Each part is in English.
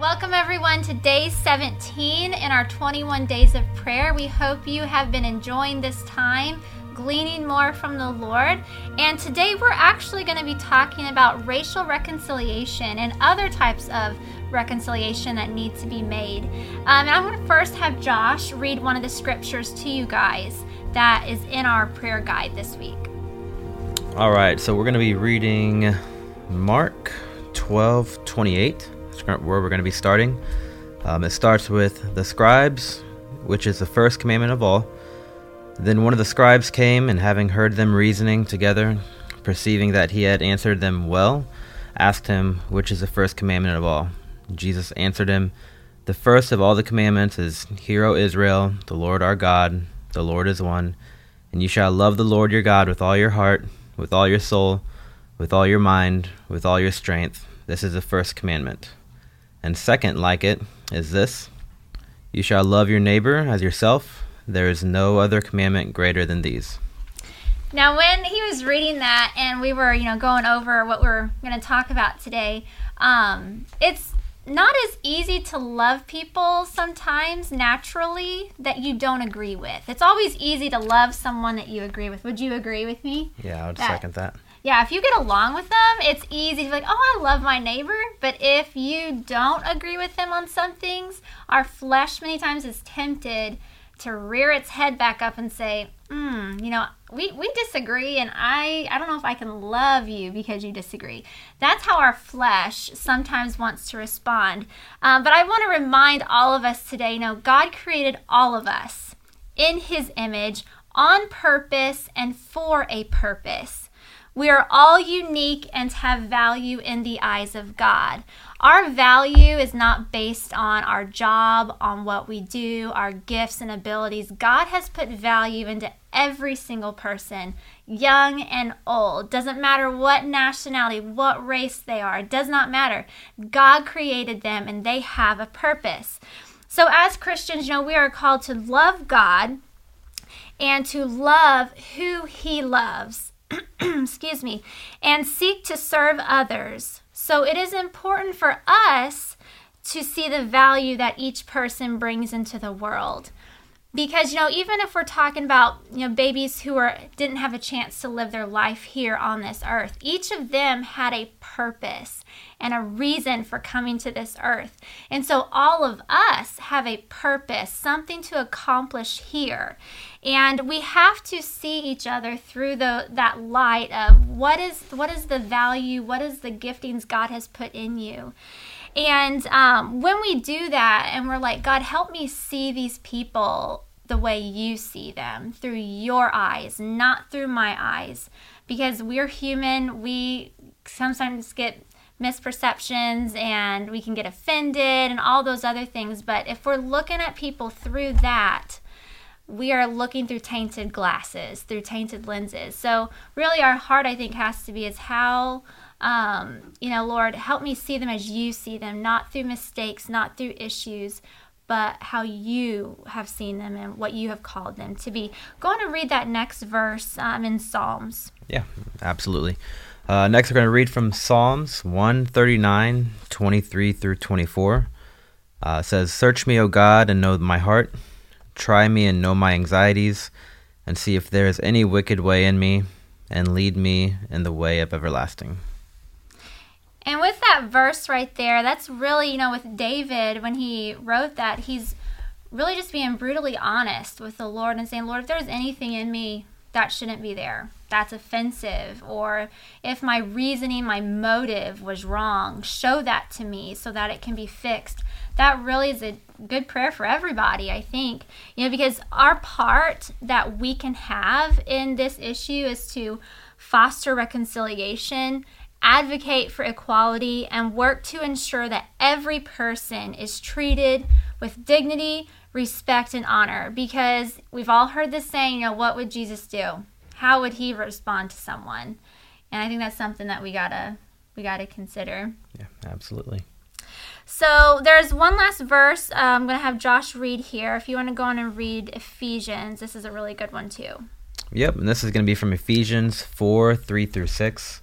Welcome, everyone, to day 17 in our 21 days of prayer. We hope you have been enjoying this time, gleaning more from the Lord. And today we're actually going to be talking about racial reconciliation and other types of reconciliation that need to be made. Um, and I'm going to first have Josh read one of the scriptures to you guys that is in our prayer guide this week. All right, so we're going to be reading Mark 12 28 where we're going to be starting. Um, it starts with the scribes, which is the first commandment of all. Then one of the scribes came, and having heard them reasoning together, perceiving that he had answered them well, asked him, Which is the first commandment of all? Jesus answered him, The first of all the commandments is, Hear, O Israel, the Lord our God, the Lord is one, and you shall love the Lord your God with all your heart, with all your soul, with all your mind, with all your strength. This is the first commandment. And second, like it, is this You shall love your neighbor as yourself. There is no other commandment greater than these. Now, when he was reading that and we were, you know, going over what we're going to talk about today, um, it's not as easy to love people sometimes naturally that you don't agree with. It's always easy to love someone that you agree with. Would you agree with me? Yeah, I would that, second that yeah, if you get along with them, it's easy to be like, oh, I love my neighbor. But if you don't agree with them on some things, our flesh many times is tempted to rear its head back up and say, hmm, you know, we, we disagree and I, I don't know if I can love you because you disagree. That's how our flesh sometimes wants to respond. Um, but I want to remind all of us today, you know, God created all of us in his image on purpose and for a purpose. We are all unique and have value in the eyes of God. Our value is not based on our job, on what we do, our gifts and abilities. God has put value into every single person, young and old. Doesn't matter what nationality, what race they are, it does not matter. God created them and they have a purpose. So, as Christians, you know, we are called to love God and to love who He loves. excuse me, and seek to serve others. So it is important for us to see the value that each person brings into the world because you know even if we're talking about you know babies who are didn't have a chance to live their life here on this earth each of them had a purpose and a reason for coming to this earth. And so all of us have a purpose something to accomplish here. And we have to see each other through the that light of what is what is the value what is the giftings god has put in you and um, when we do that and we're like, God, help me see these people the way you see them through your eyes, not through my eyes. Because we're human, we sometimes get misperceptions and we can get offended and all those other things. But if we're looking at people through that, we are looking through tainted glasses, through tainted lenses. So, really, our heart, I think, has to be is how um, you know, Lord, help me see them as you see them, not through mistakes, not through issues, but how you have seen them and what you have called them to be. Go on and read that next verse um, in Psalms. Yeah, absolutely. Uh, next, we're going to read from Psalms 139, 23 through 24. Uh, says, Search me, O God, and know my heart. Try me and know my anxieties, and see if there is any wicked way in me, and lead me in the way of everlasting. And with that verse right there, that's really, you know, with David, when he wrote that, he's really just being brutally honest with the Lord and saying, Lord, if there's anything in me that shouldn't be there, that's offensive, or if my reasoning, my motive was wrong, show that to me so that it can be fixed. That really is a good prayer for everybody, I think. You know, because our part that we can have in this issue is to foster reconciliation advocate for equality, and work to ensure that every person is treated with dignity, respect, and honor. Because we've all heard this saying, you know, what would Jesus do? How would he respond to someone? And I think that's something that we gotta we gotta consider. Yeah, absolutely. So there's one last verse. Uh, I'm gonna have Josh read here. If you want to go on and read Ephesians, this is a really good one too. Yep, and this is going to be from Ephesians 4 3 through 6.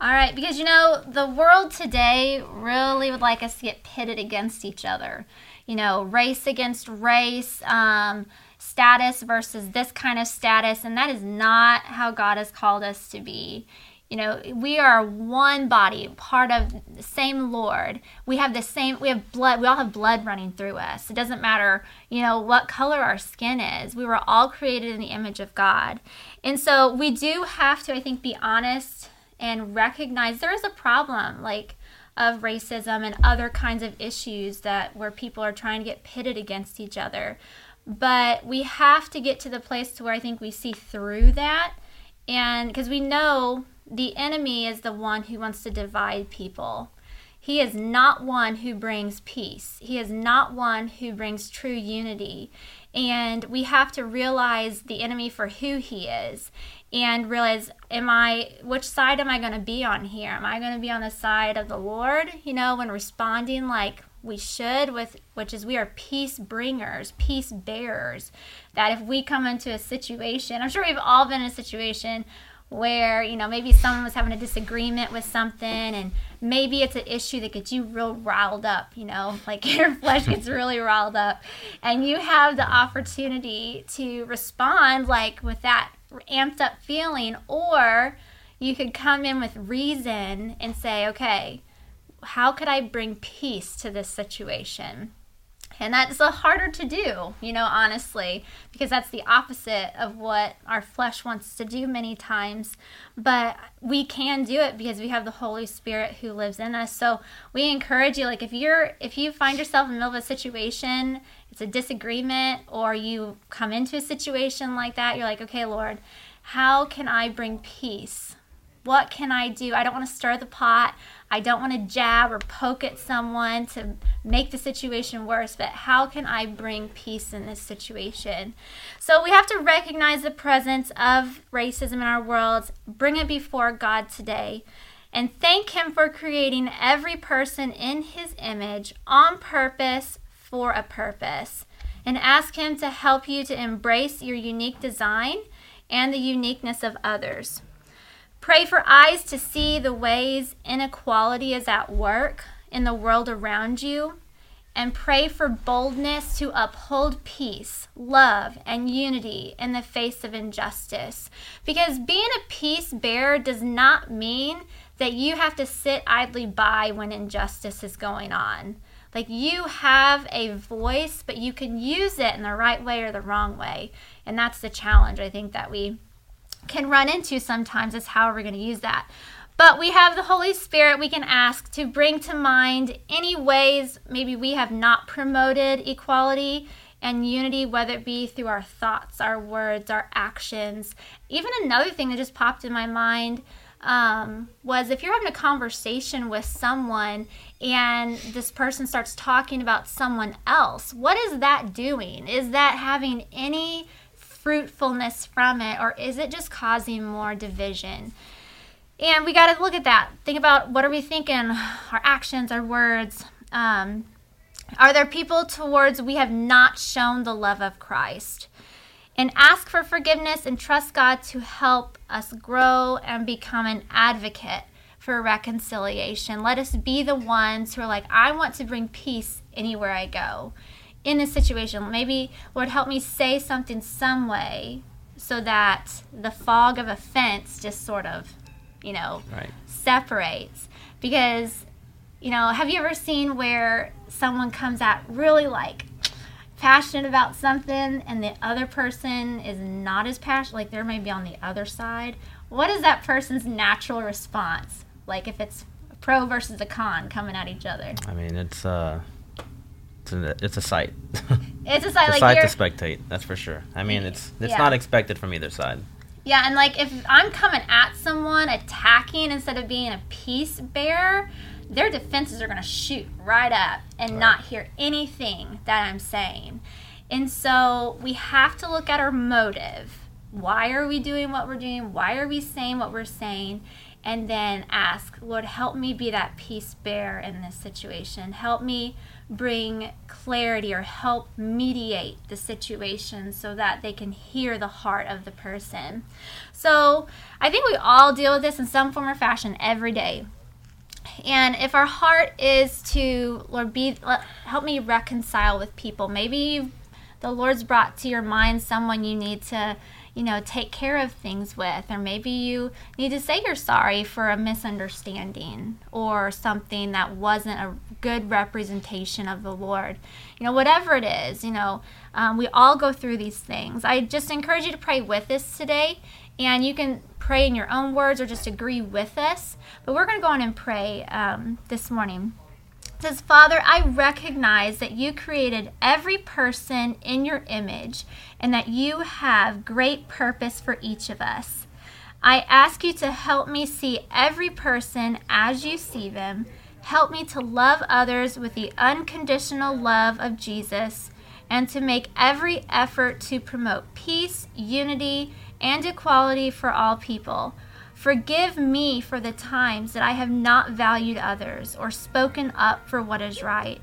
All right, because you know, the world today really would like us to get pitted against each other. You know, race against race, um, status versus this kind of status, and that is not how God has called us to be. You know, we are one body, part of the same Lord. We have the same, we have blood, we all have blood running through us. It doesn't matter, you know, what color our skin is. We were all created in the image of God. And so we do have to, I think, be honest and recognize there is a problem. Like, of racism and other kinds of issues that where people are trying to get pitted against each other. But we have to get to the place to where I think we see through that and because we know the enemy is the one who wants to divide people. He is not one who brings peace. He is not one who brings true unity. And we have to realize the enemy for who he is and realize am I which side am I going to be on here? Am I going to be on the side of the Lord, you know, when responding like we should with which is we are peace bringers, peace bearers. That if we come into a situation, I'm sure we've all been in a situation where you know maybe someone was having a disagreement with something and maybe it's an issue that gets you real riled up you know like your flesh gets really riled up and you have the opportunity to respond like with that amped up feeling or you could come in with reason and say okay how could i bring peace to this situation and that's a harder to do, you know, honestly, because that's the opposite of what our flesh wants to do many times. But we can do it because we have the Holy Spirit who lives in us. So we encourage you, like if you're if you find yourself in the middle of a situation, it's a disagreement, or you come into a situation like that, you're like, okay, Lord, how can I bring peace? What can I do? I don't want to stir the pot. I don't want to jab or poke at someone to make the situation worse, but how can I bring peace in this situation? So we have to recognize the presence of racism in our world, bring it before God today, and thank Him for creating every person in His image on purpose for a purpose. And ask Him to help you to embrace your unique design and the uniqueness of others. Pray for eyes to see the ways inequality is at work in the world around you. And pray for boldness to uphold peace, love, and unity in the face of injustice. Because being a peace bearer does not mean that you have to sit idly by when injustice is going on. Like you have a voice, but you can use it in the right way or the wrong way. And that's the challenge I think that we can run into sometimes is how we're we going to use that. But we have the Holy Spirit we can ask to bring to mind any ways maybe we have not promoted equality and unity, whether it be through our thoughts, our words, our actions. Even another thing that just popped in my mind um, was if you're having a conversation with someone and this person starts talking about someone else, what is that doing? Is that having any fruitfulness from it, or is it just causing more division? And we got to look at that. Think about what are we thinking? Our actions, our words. Um, are there people towards we have not shown the love of Christ? And ask for forgiveness and trust God to help us grow and become an advocate for reconciliation. Let us be the ones who are like, I want to bring peace anywhere I go in this situation. Maybe, Lord, help me say something some way so that the fog of offense just sort of, you know, right. separates. Because, you know, have you ever seen where someone comes out really like passionate about something and the other person is not as passionate, like they're maybe on the other side? What is that person's natural response? Like if it's a pro versus a con coming at each other? I mean, it's, uh, it's a, it's a sight. It's a sight. it's like sight to spectate. That's for sure. I mean, it's it's yeah. not expected from either side. Yeah, and like if I'm coming at someone attacking instead of being a peace bearer, their defenses are going to shoot right up and right. not hear anything that I'm saying. And so we have to look at our motive why are we doing what we're doing? Why are we saying what we're saying? And then ask, Lord, help me be that peace bearer in this situation. Help me bring clarity or help mediate the situation so that they can hear the heart of the person. So I think we all deal with this in some form or fashion every day. And if our heart is to, Lord, be help me reconcile with people. Maybe the Lord's brought to your mind someone you need to you know, take care of things with, or maybe you need to say you're sorry for a misunderstanding or something that wasn't a good representation of the Lord. You know, whatever it is, you know, um, we all go through these things. I just encourage you to pray with us today, and you can pray in your own words or just agree with us. But we're going to go on and pray um, this morning says, Father, I recognize that you created every person in your image and that you have great purpose for each of us. I ask you to help me see every person as you see them. Help me to love others with the unconditional love of Jesus and to make every effort to promote peace, unity, and equality for all people. Forgive me for the times that I have not valued others or spoken up for what is right.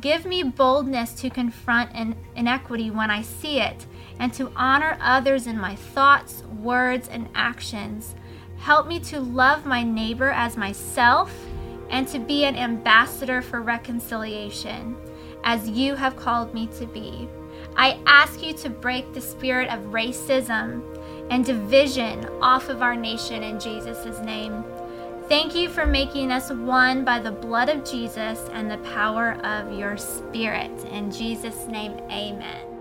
Give me boldness to confront inequity when I see it and to honor others in my thoughts, words, and actions. Help me to love my neighbor as myself and to be an ambassador for reconciliation, as you have called me to be. I ask you to break the spirit of racism and division off of our nation in Jesus' name. Thank you for making us one by the blood of Jesus and the power of your Spirit. In Jesus' name, amen.